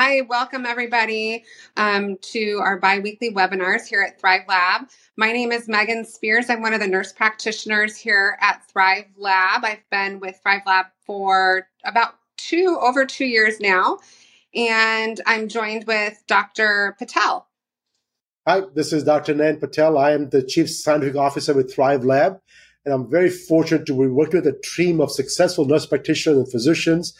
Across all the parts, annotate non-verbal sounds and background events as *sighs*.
Hi, welcome everybody um, to our biweekly webinars here at Thrivelab. My name is Megan Spears. I'm one of the nurse practitioners here at Thrive Lab. I've been with Thrivelab for about two over two years now, and I'm joined with Dr. Patel. Hi, this is Dr. Nayan Patel. I am the Chief Scientific Officer with Thrivelab, and I'm very fortunate to be working with a team of successful nurse practitioners and physicians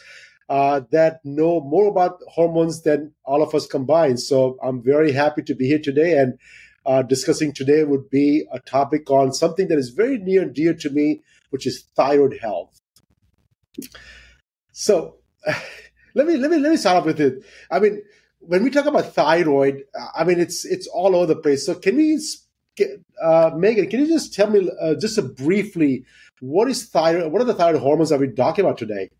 uh, that know more about hormones than all of us combined. So I'm very happy to be here today and uh, discussing today would be a topic on something that is very near and dear to me, which is thyroid health. So *sighs* let me let me let me start off with it. I mean, when we talk about thyroid, I mean it's it's all over the place. So can we, uh, Megan? Can you just tell me uh, just briefly what is thyroid? What are the thyroid hormones that we're talking about today?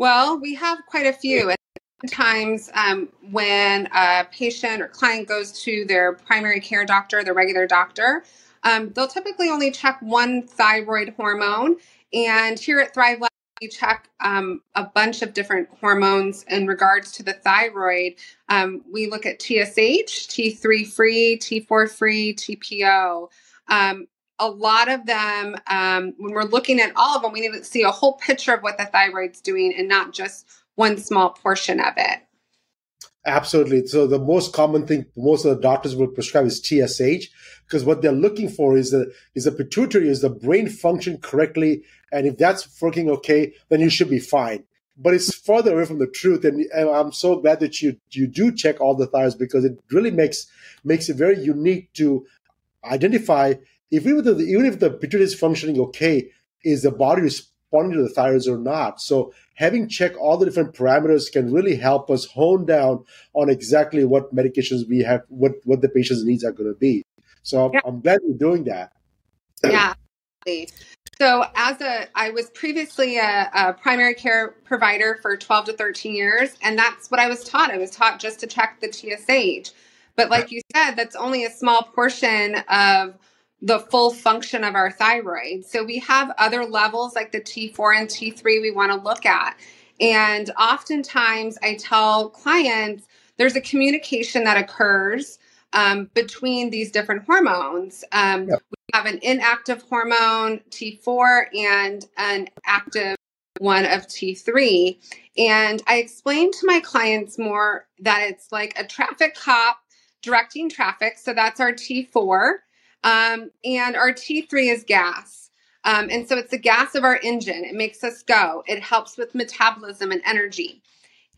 Well, we have quite a few. Sometimes um, when a patient or client goes to their primary care doctor, their regular doctor, um, they'll typically only check one thyroid hormone. And here at Thrivelab, we check um, a bunch of different hormones in regards to the thyroid. Um, we look at TSH, T3 free, T4 free, TPO. Um, a lot of them, um, when we're looking at all of them, we need to see a whole picture of what the thyroid's doing and not just one small portion of it. Absolutely. So the most common thing most of the doctors will prescribe is TSH because what they're looking for is the is the pituitary is the brain function correctly, and if that's working okay, then you should be fine. But it's further away from the truth, and, and I'm so glad that you you do check all the thyroids because it really makes makes it very unique to identify if even, the, even if the pituitary is functioning okay, is the body responding to the thyroids or not? So having checked all the different parameters can really help us hone down on exactly what medications we have, what what the patient's needs are going to be. So yeah. I'm glad you're doing that. *clears throat* Yeah. So, as a, I was previously a, a, primary care provider for 12 to 13 years, and that's what I was taught. I was taught just to check the TSH. But, like you said, that's only a small portion of the full function of our thyroid. So we have other levels like the T4 and T3 we want to look at. And oftentimes I tell clients there's a communication that occurs um, between these different hormones. Um, yep. We have an inactive hormone, T4, and an active one of T3. And I explain to my clients more that it's like a traffic cop directing traffic. So that's our T4. Um, and our T3 is gas. Um, and so it's the gas of our engine. It makes us go. It helps with metabolism and energy.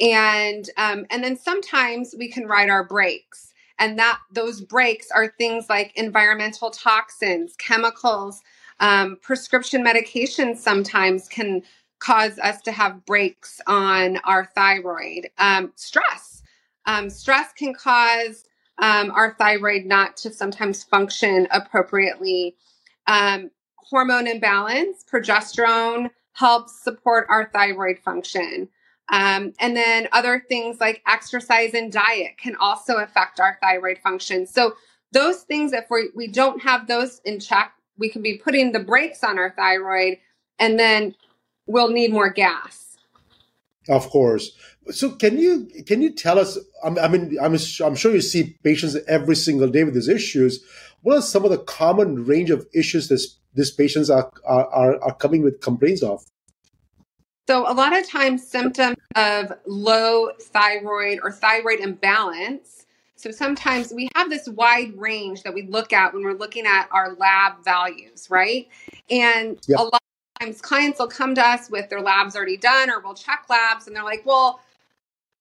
And um, and then sometimes we can ride our brakes. And that those brakes are things like environmental toxins, chemicals, um, prescription medications sometimes can cause us to have breaks on our thyroid. Um, stress. Um, stress can cause um, our thyroid not to sometimes function appropriately. Um, hormone imbalance, progesterone helps support our thyroid function. Um, and then other things like exercise and diet can also affect our thyroid function. So, those things, if we, we don't have those in check, we can be putting the brakes on our thyroid and then we'll need more gas. Of course. So can you can you tell us? I mean, I'm I'm sure you see patients every single day with these issues. What are some of the common range of issues this these patients are are are coming with complaints of? So a lot of times symptoms of low thyroid or thyroid imbalance. So sometimes we have this wide range that we look at when we're looking at our lab values, right? And yep. a lot times clients will come to us with their labs already done or we'll check labs and they're like, well,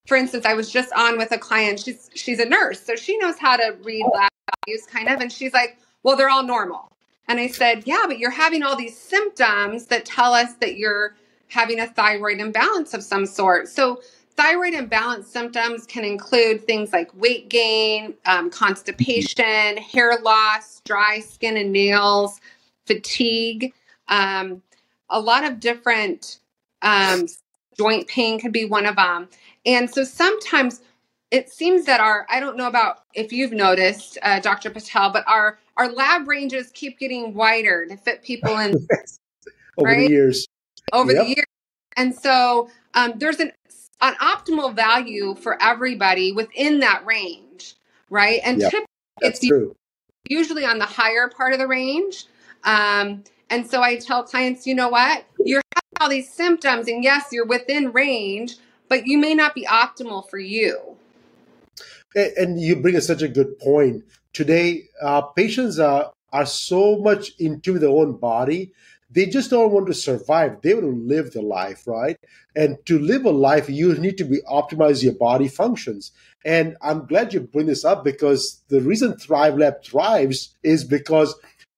for instance, I was just on with a client. She's she's a nurse, so she knows how to read lab values, kind of. And she's like, "Well, they're all normal." And I said, "Yeah, but you're having all these symptoms that tell us that you're having a thyroid imbalance of some sort." So thyroid imbalance symptoms can include things like weight gain, um, constipation, hair loss, dry skin and nails, fatigue, um, a lot of different um, joint pain could be one of them. And so sometimes it seems that our I don't know about if you've noticed, uh, Dr. Patel, but our our lab ranges keep getting wider to fit people in *laughs* over right? the years. Over yep. the years, and so um, there's an an optimal value for everybody within that range, right? And yep, typically it's true. usually on the higher part of the range. Um, and so I tell clients, you know what? You're having all these symptoms, and yes, you're within range, but you may not be optimal for you. And you bring such a good point. Today, uh, patients are, are so much into their own body they just don't want to survive. They want to live the life, right? And to live a life, you need to be optimize your body functions. And I'm glad you bring this up because the reason Thrivelab thrives is because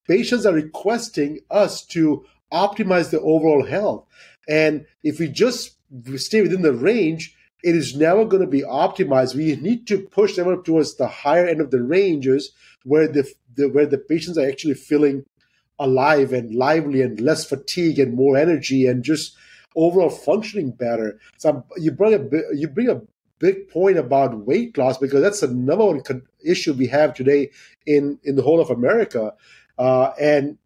patients are requesting us to optimize their overall health. And if we just stay within the range, it is never going to be optimized. We need to push them up towards the higher end of the ranges where the, the where the patients are actually feeling alive and lively and less fatigue and more energy and just overall functioning better. So um, you bring a you bring a big point about weight loss because that's the number one issue we have today in in the whole of America. Uh, and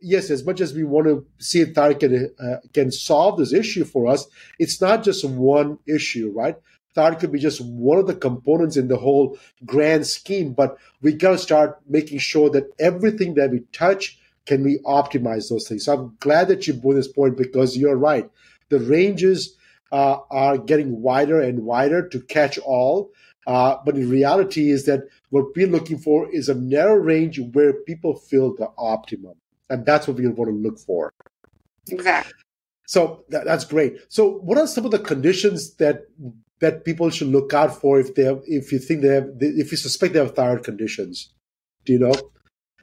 yes, as much as we want to see if thyroid can uh, can solve this issue for us, it's not just one issue, right? Thyroid could be just one of the components in the whole grand scheme, but we got to start making sure that everything that we touch can we optimize those things? So I'm glad that you brought this point because you're right. The ranges uh, are getting wider and wider to catch all. Uh, but the reality is that what we're looking for is a narrow range where people feel the optimum. And that's what we want to look for. Exactly. So that, that's great. So what are some of the conditions that that people should look out for if they have, if you think they have if you suspect they have thyroid conditions? Do you know?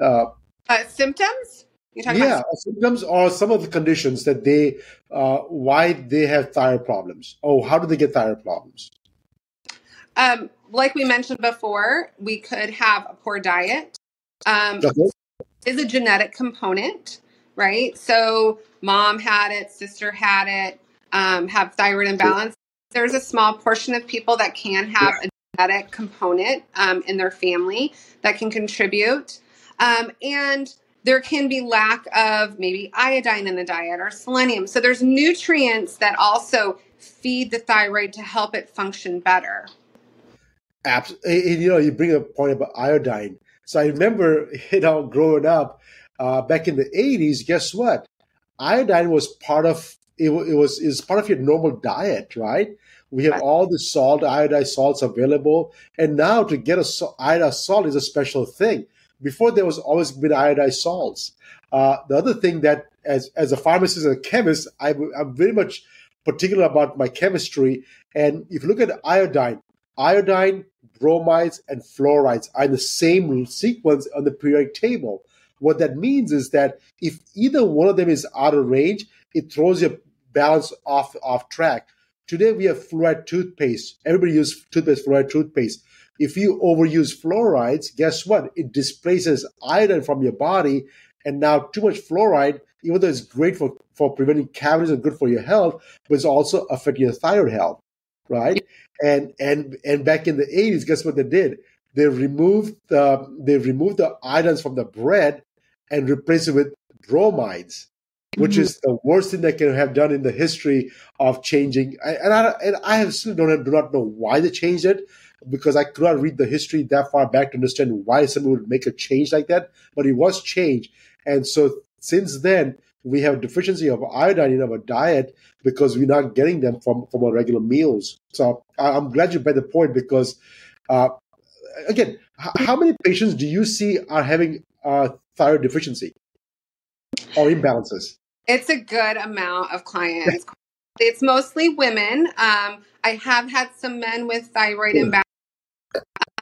Uh, uh, symptoms? yeah, about- symptoms or some of the conditions that they, uh, why they have thyroid problems. Oh, how do they get thyroid problems? Um, like we mentioned before, we could have a poor diet. Um, okay. Is a genetic component, right? So mom had it, sister had it, um, have thyroid imbalance. There's a small portion of people that can have a genetic component um, in their family that can contribute. Um, and there can be lack of maybe iodine in the diet or selenium. So there's nutrients that also feed the thyroid to help it function better. Absolutely. You know, you bring up a point about iodine. So I remember, *laughs* you know, growing up uh, back in the 80s, guess what? Iodine was part of it, it was is part of your normal diet, right? We have all the salt, iodized salts available, and now to get a iodized salt is a special thing. Before there was always been iodized salts. Uh, the other thing that, as as a pharmacist and a chemist, I, I'm very much particular about my chemistry. And if you look at iodine, iodine, bromides, and fluorides are in the same sequence on the periodic table. What that means is that if either one of them is out of range, it throws your balance off off track. Today we have fluoride toothpaste. Everybody uses toothpaste, fluoride toothpaste. If you overuse fluorides, guess what? It displaces iodine from your body. And now too much fluoride, even though it's great for, for preventing cavities and good for your health, but it's also affecting your thyroid health, right? And and and back in the 80s, guess what they did? They removed the they removed the iodines from the bread and replaced it with bromides which mm-hmm. is the worst thing they can have done in the history of changing. And I, and I have still don't do not know why they changed it because I could not read the history that far back to understand why someone would make a change like that. But it was changed, and so since then we have deficiency of iodine in our diet because we're not getting them from from our regular meals. So I'm glad you made the point because. Uh, again, how many patients do you see are having uh, thyroid deficiency or imbalances? It's a good amount of clients. it's mostly women. Um, I have had some men with thyroid imbalance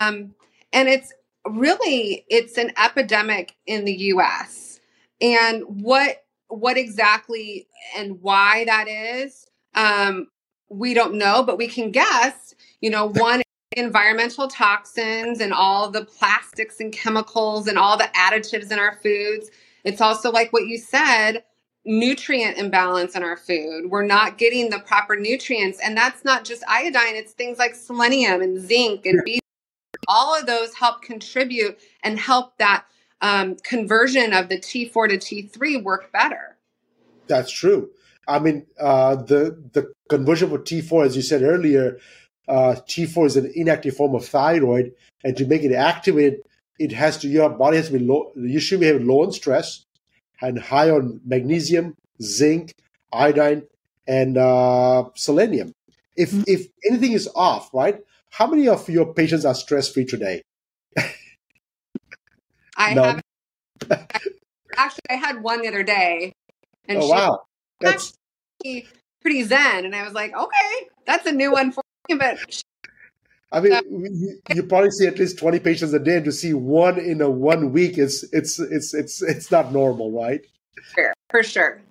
um, and it's really it's an epidemic in the U.S. And what what exactly and why that is, um, we don't know, but we can guess. You know, one environmental toxins and all the plastics and chemicals and all the additives in our foods. It's also like what you said, nutrient imbalance in our food. We're not getting the proper nutrients. And that's not just iodine, it's things like selenium and zinc and B all of those help contribute and help that um, conversion of the T4 to T3 work better. That's true. I mean, uh, the the conversion for T4, as you said earlier, uh, T4 is an inactive form of thyroid, and to make it activate, it has to your body has to be low. You should be having low on stress and high on magnesium, zinc, iodine, and uh, selenium. If mm-hmm. if anything is off, right? How many of your patients are stress free today? I have actually I had one the other day, and oh, wow, that's pretty zen, and I was like, okay, that's a new one for me, but. I mean, you, you, probably see at least twenty patients a day, and to see one in a one week is it's it's it's it's not normal, right? Sure, for sure.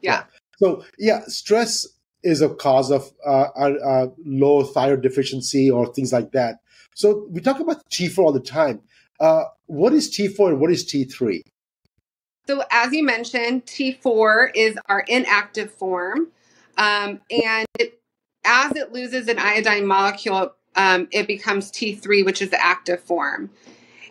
Yeah. yeah. So yeah, stress is a cause of uh, uh, low thyroid deficiency or things like that. So we talk about T4 all the time. Uh, what is T4 and what is T3? So, as you mentioned, T4 is our inactive form. Um, and it, as it loses an iodine molecule, um, it becomes T3, which is the active form.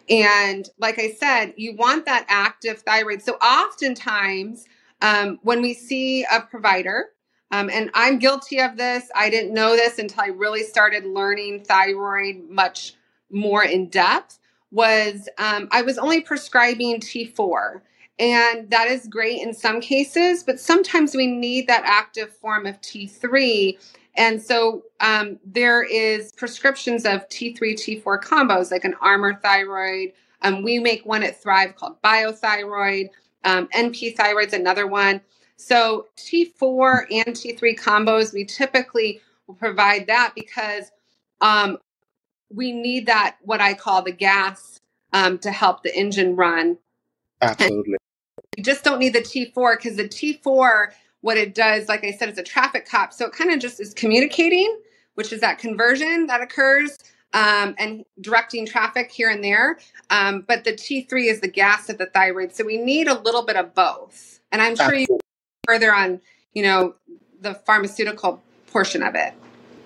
And like I said, you want that active thyroid. So, oftentimes, um, when we see a provider, um, and I'm guilty of this, I didn't know this until I really started learning thyroid much more in depth was um, I was only prescribing T4. And that is great in some cases, but sometimes we need that active form of T3. And so um, there is prescriptions of T3, T4 combos, like an Armour thyroid. Um, we make one at Thrive called Biothyroid. Um, NP thyroid's another one. So T4 and T3 combos, we typically will provide that because um, we need that what I call the gas um, to help the engine run. Absolutely. And you just don't need the T4 because the T4, what it does, like I said, is a traffic cop. So it kind of just is communicating, which is that conversion that occurs um, and directing traffic here and there. Um, but the T3 is the gas of the thyroid. So we need a little bit of both. And I'm sure Absolutely. you further on, you know, the pharmaceutical portion of it.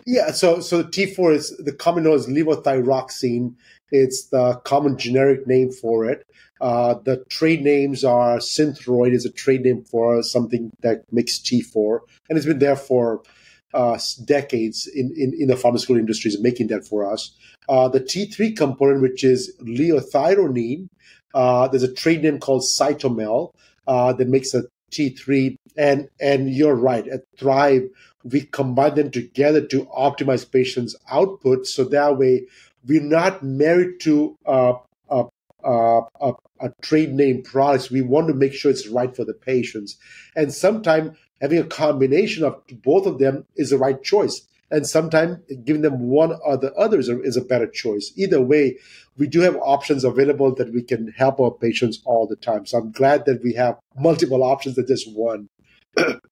Yeah, so so T4 is the common known as levothyroxine. It's the common generic name for it. Uh, the trade names are Synthroid is a trade name for something that makes T4, and it's been there for uh, decades in, in, in the pharmaceutical industries making that for us. Uh, the T3 component, which is liothyronine, uh, there's a trade name called Cytomel uh, that makes a T3. And and you're right. At Thrive, we combine them together to optimize patients' output. So that way, we're not married to a, a, a, a, trade name products. We want to make sure it's right for the patients. And sometimes having a combination of both of them is the right choice. And sometimes giving them one or the other is a, is a better choice. Either way, we do have options available that we can help our patients all the time. So I'm glad that we have multiple options than just one. *clears throat*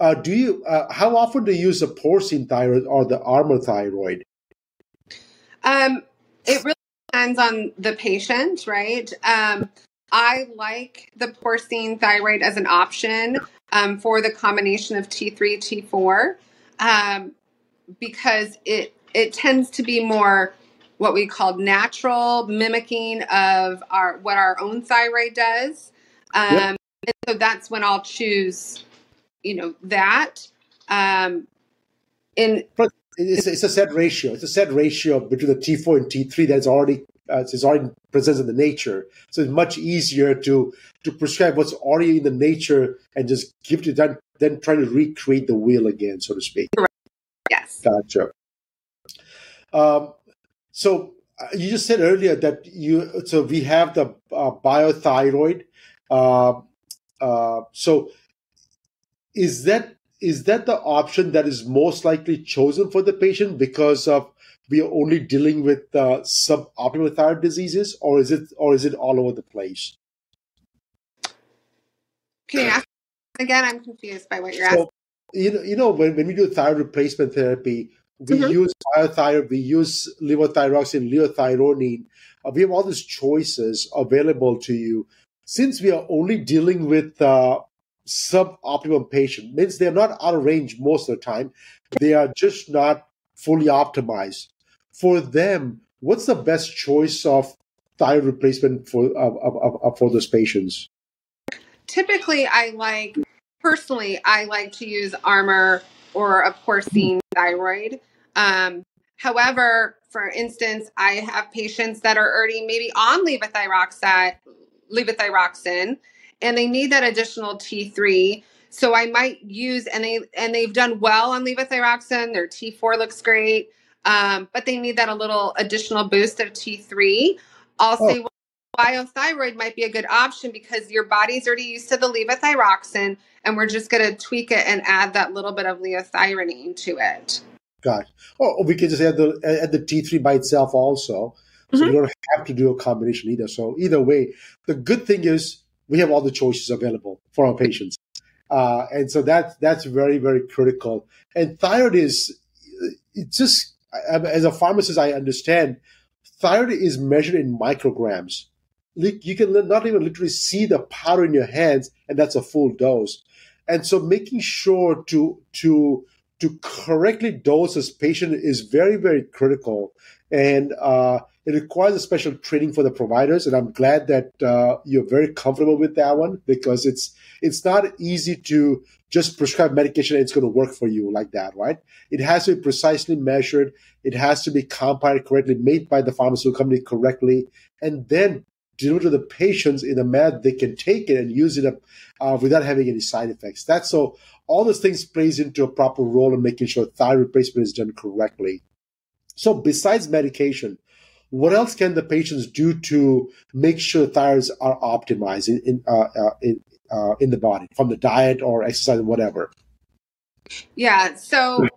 uh, do you? Uh, how often do you use the porcine thyroid or the Armour thyroid? Um, it really depends on the patient, right? Um, I like the porcine thyroid as an option um, for the combination of T3, T4, um, because it it tends to be more what we call natural mimicking of our what our own thyroid does. Um, yep. And so that's when I'll choose, you know, that. Um, in it's, it's, a set ratio. It's a set ratio between the T4 and T3 that's already uh, it's already present in the nature. So it's much easier to to prescribe what's already in the nature and just give it to them, then try to recreate the wheel again, so to speak. Correct. Yes. Gotcha. Um, so uh, you just said earlier that you so we have the uh, biothyroid. Uh, uh, so is that is that the option that is most likely chosen for the patient because of we are only dealing with uh, suboptimal thyroid diseases, or is it or is it all over the place? Can you ask again? I'm confused by what you're so, asking. You know, you know, when, when we do thyroid replacement therapy, we mm-hmm. use biothyroid, we use levothyroxine, liothyronine. Uh, we have all these choices available to you. Since we are only dealing with uh, suboptimal patient, means they're not out of range most of the time. They are just not fully optimized. For them, what's the best choice of thyroid replacement for of, of, of, for those patients? Typically, I like personally, I like to use Armour or a porcine thyroid. Um, however, for instance, I have patients that are already maybe on levothyroxine, levothyroxine, and they need that additional T3. So I might use and they and they've done well on levothyroxine. Their T4 looks great, um, but they need that a little additional boost of T3. I'll oh. say well, biothyroid might be a good option because your body's already used to the levothyroxine, and we're just going to tweak it and add that little bit of liothyronine to it. Got. Or we can just add the add the T3 by itself also. So mm-hmm. you don't have to do a combination either. So either way, the good thing is we have all the choices available for our patients. Uh, and so that that's very very critical. And thyroid is it's just as a pharmacist, I understand thyroid is measured in micrograms. You can not even literally see the powder in your hands, and that's a full dose. And so, making sure to to to correctly dose this patient is very very critical, and uh, it requires a special training for the providers, and I'm glad that uh, you're very comfortable with that one because it's it's not easy to just prescribe medication and it's going to work for you like that, right? It has to be precisely measured. It has to be compounded correctly, made by the pharmaceutical company correctly, and then delivered to the patients in a manner they can take it and use it uh, without having any side effects. That's so all those things plays into a proper role in making sure thyroid replacement is done correctly. So besides medication, what else can the patients do to make sure thyroids are optimized in in, uh, uh, in, uh, in the body from the diet or exercise, or whatever? Yeah. So one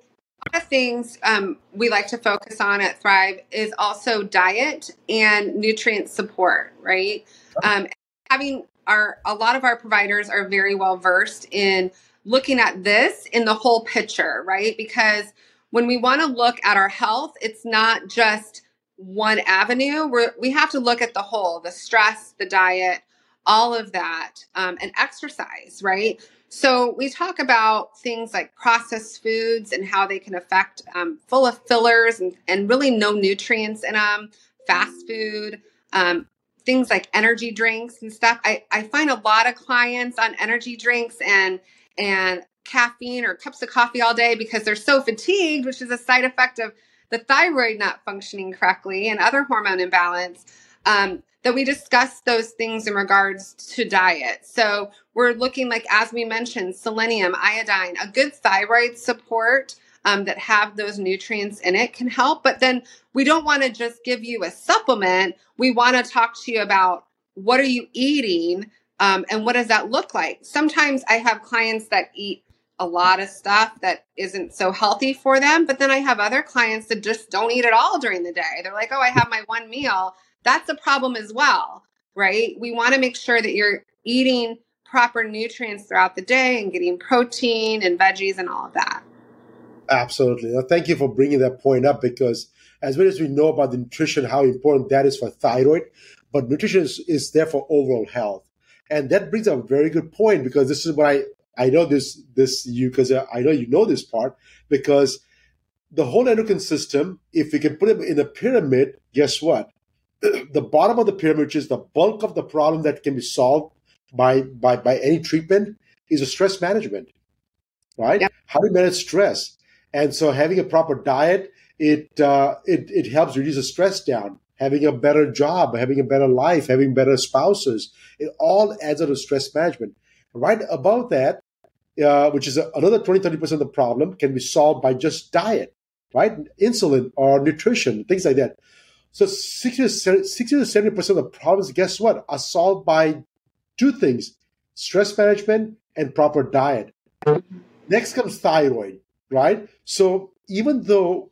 of things um, we like to focus on at Thrive is also diet and nutrient support. Right. Um, having our a lot of our providers are very well versed in looking at this in the whole picture, right? Because when we want to look at our health, it's not just one avenue. We're, we have to look at the whole, the stress, the diet, all of that, um, and exercise, right? So we talk about things like processed foods and how they can affect um, full of fillers and, and, really no nutrients in them, fast food, um, things like energy drinks and stuff. I, I find a lot of clients on energy drinks and and caffeine or cups of coffee all day because they're so fatigued, which is a side effect of the thyroid not functioning correctly and other hormone imbalance. Um, that we discuss those things in regards to diet. So we're looking like, as we mentioned, selenium, iodine, a good thyroid support um, that have those nutrients in it can help. But then we don't want to just give you a supplement. We want to talk to you about what are you eating um, and what does that look like. Sometimes I have clients that eat a lot of stuff that isn't so healthy for them. But then I have other clients that just don't eat at all during the day. They're like, oh, I have my one meal. That's a problem as well, right? We want to make sure that you're eating proper nutrients throughout the day and getting protein and veggies and all of that. Absolutely. Now, thank you for bringing that point up because as well as we know about the nutrition, how important that is for thyroid, but nutrition is, is there for overall health. And that brings up a very good point because this is what I I know this this you because I know you know this part because the whole endocrine system, if we can put it in a pyramid, guess what? *clears throat* the bottom of the pyramid, which is the bulk of the problem that can be solved by by by any treatment, is a stress management, right? Yeah. How do you manage stress? And so, having a proper diet, it uh, it it helps reduce the stress down. Having a better job, having a better life, having better spouses, it all adds up to stress management. Right above that, uh, which is another 20, 30% of the problem, can be solved by just diet, right? Insulin or nutrition, things like that. So 60 to 70% of the problems, guess what, are solved by two things stress management and proper diet. Next comes thyroid, right? So even though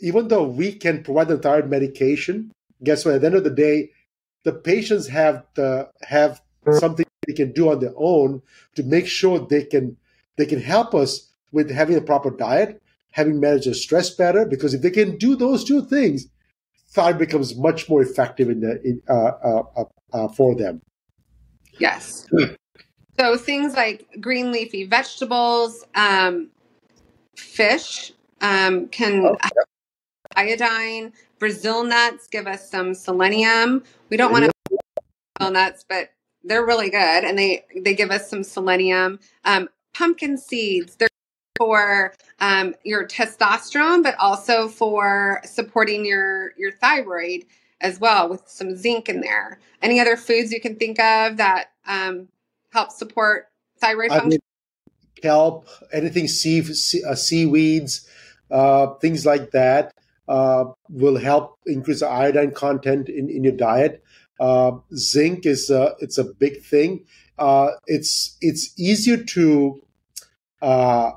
even though we can provide the thyroid medication, guess what? At the end of the day, the patients have the have something they can do on their own to make sure they can they can help us with having a proper diet, having managed their stress better. Because if they can do those two things, thyroid becomes much more effective in the in, uh, uh, uh, uh for them. Yes. so things like green leafy vegetables, um, fish um, can oh, iodine. Brazil nuts give us some selenium. We don't want to nuts, but they're really good, and they they give us some selenium. Um, pumpkin seeds, they're for um, your testosterone, but also for supporting your your thyroid as well, with some zinc in there. Any other foods you can think of that um, help support thyroid function? I mean, kelp, anything sea, sea uh, seaweeds, uh, things like that uh, will help increase the iodine content in, in your diet. Uh, zinc is a, it's a big thing. Uh, it's it's easier to uh,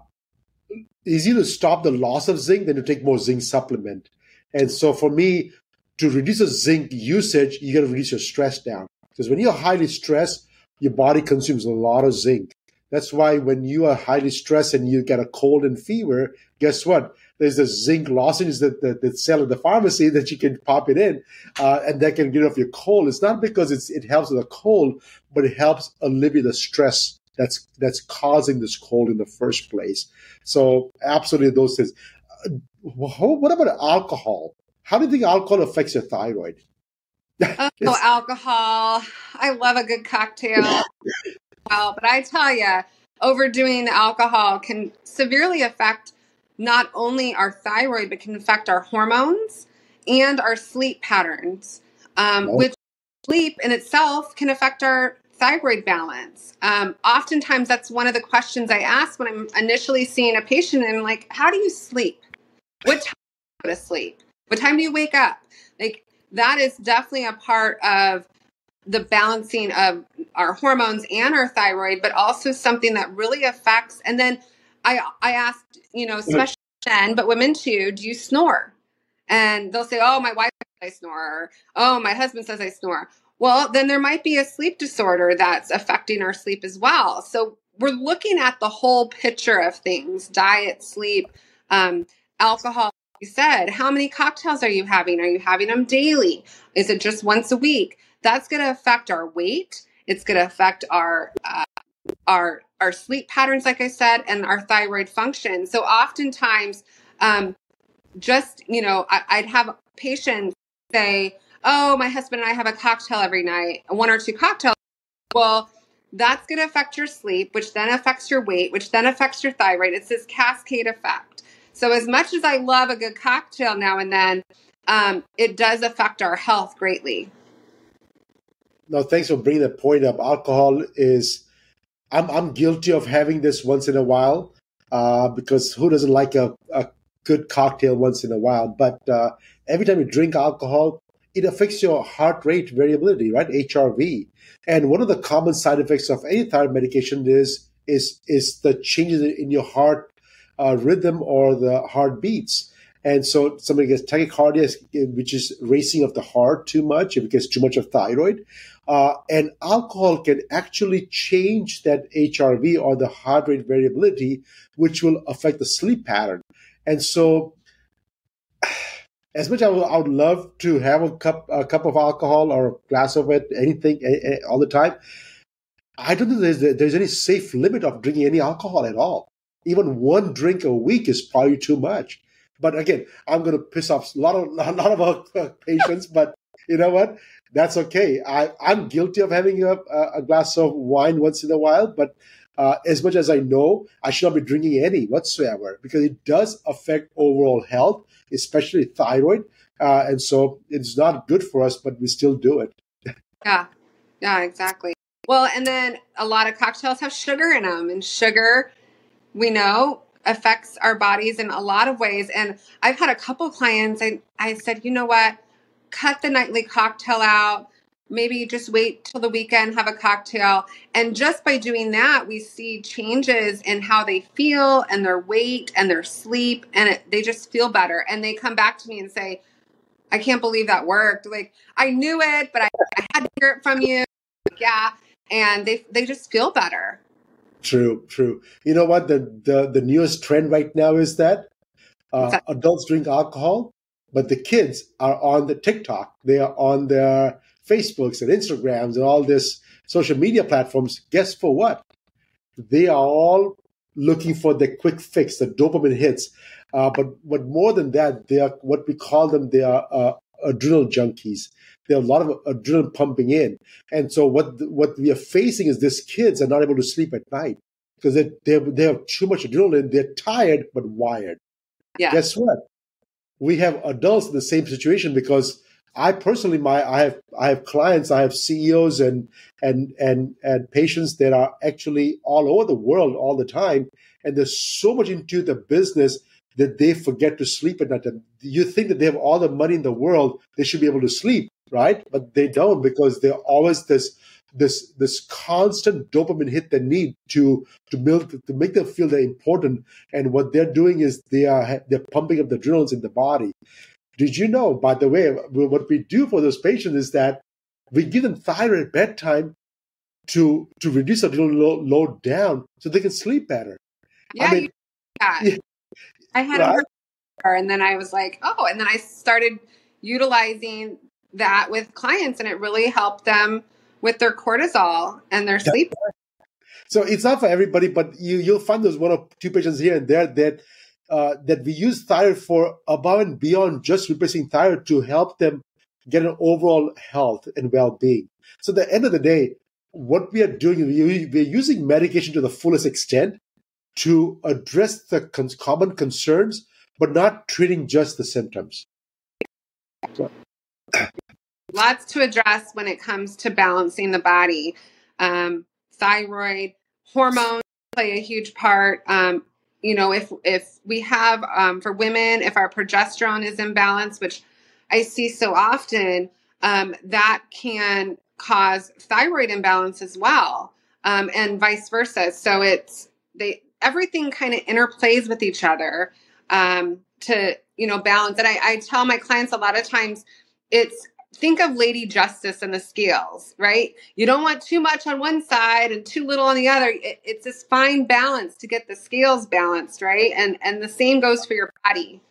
easier to stop the loss of zinc than to take more zinc supplement. And so for me, to reduce the zinc usage, you got to reduce your stress down. Because when you're highly stressed, your body consumes a lot of zinc. That's why when you are highly stressed and you get a cold and fever, guess what? There's the zinc lozenges that, that, that sell at the pharmacy *laughs* that you can pop it in, uh, and that can get off your cold. It's not because it's, it helps with the cold, but it helps alleviate the stress that's that's causing this cold in the first place. So absolutely those things. Uh, what about alcohol? How do you think alcohol affects your thyroid? *laughs* oh, alcohol. I love a good cocktail. *laughs* well, but I tell you, overdoing alcohol can severely affect not only our thyroid, but can affect our hormones and our sleep patterns, um, oh. which sleep in itself can affect our thyroid balance. Um, oftentimes, that's one of the questions I ask when I'm initially seeing a patient. And I'm like, how do you sleep? What time do you go to sleep? What time do you wake up? Like, that is definitely a part of the balancing of our hormones and our thyroid, but also something that really affects. And then I, I asked, you know, especially men, but women too, do you snore? And they'll say, oh, my wife says I snore. Or, oh, my husband says I snore. Well, then there might be a sleep disorder that's affecting our sleep as well. So we're looking at the whole picture of things diet, sleep, um, alcohol. You said, how many cocktails are you having? Are you having them daily? Is it just once a week? That's going to affect our weight. It's going to affect our uh, our our sleep patterns, like I said, and our thyroid function. So oftentimes, um, just you know, I, would have patients say, oh, my husband and I have a cocktail every night, one or two cocktails. Well, that's going to affect your sleep, which then affects your weight, which then affects your thyroid. It's this cascade effect. So, as much as I love a good cocktail now and then, um, it does affect our health greatly. No, thanks for bringing that point up. Alcohol is, I'm, I'm guilty of having this once in a while uh, because who doesn't like a, a good cocktail once in a while? But uh, every time you drink alcohol, it affects your heart rate variability, right? HRV. And one of the common side effects of any thyroid medication is is is the changes in your heart uh, rhythm or the heartbeats. And so somebody gets tachycardia, which is racing of the heart too much, if it gets too much of thyroid. Uh, and alcohol can actually change that HRV or the heart rate variability, which will affect the sleep pattern. And so *sighs* as much as I would, love to have a cup a cup of alcohol or a glass of it, anything, all the time. I don't think there's there's any safe limit of drinking any alcohol at all. Even one drink a week is probably too much. But again, I'm going to piss off a lot of *laughs* a lot of our patients. but you know what? That's okay. I I'm guilty of having a a glass of wine once in a while, but. Uh, as much as I know, I should not be drinking any whatsoever because it does affect overall health especially thyroid. Uh, and so it's not good for us, but we still do it. yeah, yeah, exactly. Well, and then a lot of cocktails have sugar in them, and sugar, we know, affects our bodies in a lot of ways. And I've had a couple clients, and I said, you know what? Cut the nightly cocktail out maybe just wait till the weekend, have a cocktail. And just by doing that, we see changes in how they feel and their weight and their sleep, and it, they just feel better. And they come back to me and say, I can't believe that worked. Like, I knew it, but I, I had to hear it from you. yeah. And they, they just feel better. True, true. You know what? The, the, the newest trend right now is that, uh, adults drink alcohol, but the kids are on the TikTok. They are on their Facebooks and Instagrams and all this social media platforms, guess for what? They are all looking for the quick fix, the dopamine hits. Uh, but but more than that, they are what we call them. They are uh, adrenal junkies. There are a lot of adrenaline pumping in, and so what what we are facing is these kids are not able to sleep at night because they they they have too much adrenaline. They're tired but wired. Yeah. Guess what? We have adults in the same situation because I personally, my I have I have clients, I have CEOs and and and and patients that are actually all over the world all the time, and there's so much into the business that they forget to sleep at night. You think that they have all the money in the world, they should be able to sleep, right? But they don't because they're always this this this constant dopamine hit they need to to build to make them feel they're important. And what they're doing is they are they're pumping up the adrenals in the body. Did you know, by the way, what we do for those patients is that we give them thyroid at bedtime to to reduce the adrenal load down so they can sleep better. Yeah, I mean, yeah. I had right? a and then I was like, oh, and then I started utilizing that with clients, and it really helped them with their cortisol and their sleep. So it's not for everybody, but you you'll find those one or two patients here and there that uh, that we use thyroid for above and beyond just replacing thyroid to help them get an overall health and well-being. So at the end of the day, what we are doing, we're using medication to the fullest extent to address the common concerns, but not treating just the symptoms. Lots to address when it comes to balancing the body. Um, thyroid, hormones play a huge part. Um, you know, if if we have um, for women, if our progesterone is imbalanced, which I see so often, um, that can cause thyroid imbalance as well, um, and vice versa. So it's they everything kind of interplays with each other um, to you know balance. And I, I tell my clients a lot of times it's think of Lady Justice and the scales, right? You don't want too much on one side and too little on the other. It, it's this fine balance to get the scales balanced, right? And and the same goes for your body.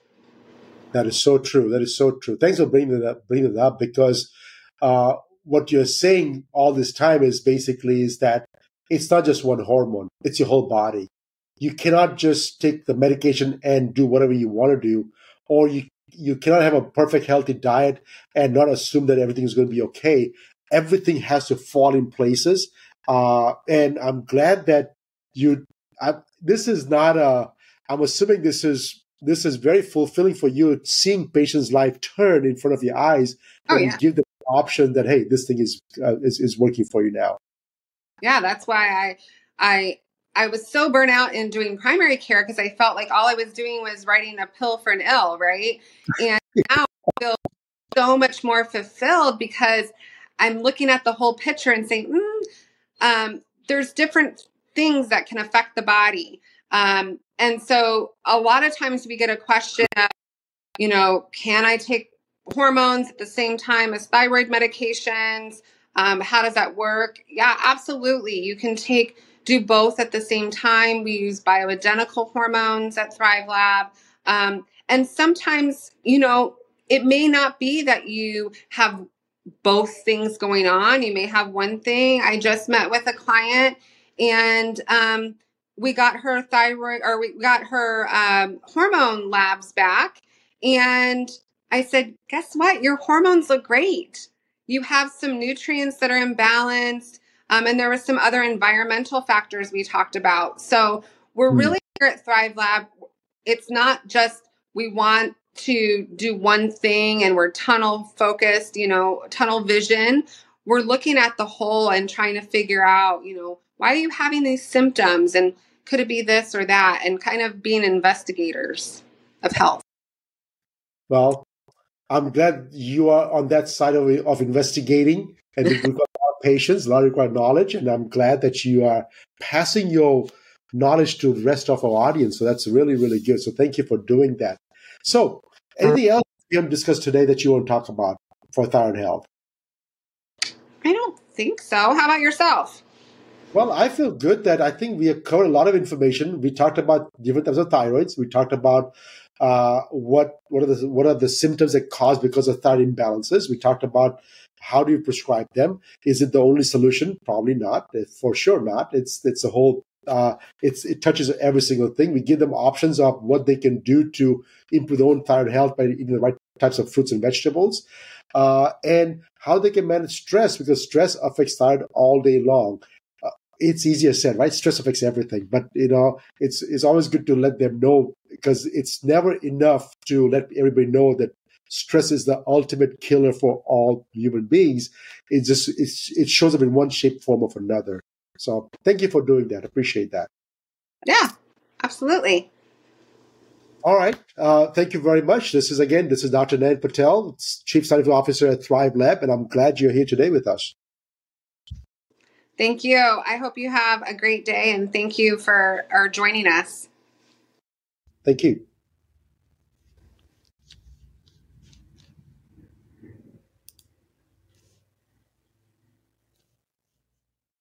That is so true. That is so true. Thanks for bringing that bringing it up because uh, what you're saying all this time is basically is that it's not just one hormone; it's your whole body. You cannot just take the medication and do whatever you want to do, or you you cannot have a perfect healthy diet and not assume that everything is going to be okay. Everything has to fall in places. Uh, and I'm glad that you. I, this is not a. I'm assuming this is this is very fulfilling for you seeing patients' life turn in front of your eyes oh, and yeah. give them the option that hey, this thing is, uh, is is working for you now. Yeah, that's why I I I was so burnt out in doing primary care because I felt like all I was doing was writing a pill for an ill, right? And now I feel so much more fulfilled because I'm looking at the whole picture and saying, mm, um, there's different things that can affect the body. Um, and so a lot of times we get a question of, you know, can I take hormones at the same time as thyroid medications? Um, how does that work? Yeah, absolutely. You can take do both at the same time. We use bioidentical hormones at Thrivelab. Um, and sometimes, you know, it may not be that you have both things going on. You may have one thing. I just met with a client and um, we got her thyroid or we got her um, hormone labs back. And I said, guess what? Your hormones look great. You have some nutrients that are imbalanced. Um, and there was some other environmental factors we talked about. So we're mm. really here at Thrivelab. It's not just we want to do one thing and we're tunnel focused, you know, tunnel vision. We're looking at the whole and trying to figure out, you know, why are you having these symptoms and could it be this or that and kind of being investigators of health. Well, I'm glad you are on that side of, of investigating and *laughs* patience, a lot of required knowledge, and I'm glad that you are passing your knowledge to the rest of our audience. So that's really, really good. So thank you for doing that. So anything else we haven't discussed today that you want to talk about for thyroid health? I don't think so. How about yourself? Well, I feel good that I think we have covered a lot of information. We talked about different types of thyroids. We talked about uh, what what are the what are the symptoms that cause because of thyroid imbalances. We talked about how do you prescribe them? Is it the only solution? Probably not. For sure not. It's it's a whole uh, it's it touches every single thing. We give them options of what they can do to improve their own thyroid health by eating the right types of fruits and vegetables, uh, and how they can manage stress because stress affects thyroid all day long. Uh, it's easier said, right? Stress affects everything, but you know, it's it's always good to let them know because it's never enough to let everybody know that stress is the ultimate killer for all human beings. It just it's, it shows up in one shape, form, of another. So thank you for doing that. Appreciate that. Yeah, absolutely. All right. Uh, thank you very much. This is again, this is Dr. Nayan Patel, Chief Scientific Officer at Thrivelab, and I'm glad you're here today with us. Thank you. I hope you have a great day and thank you for, for joining us. Thank you.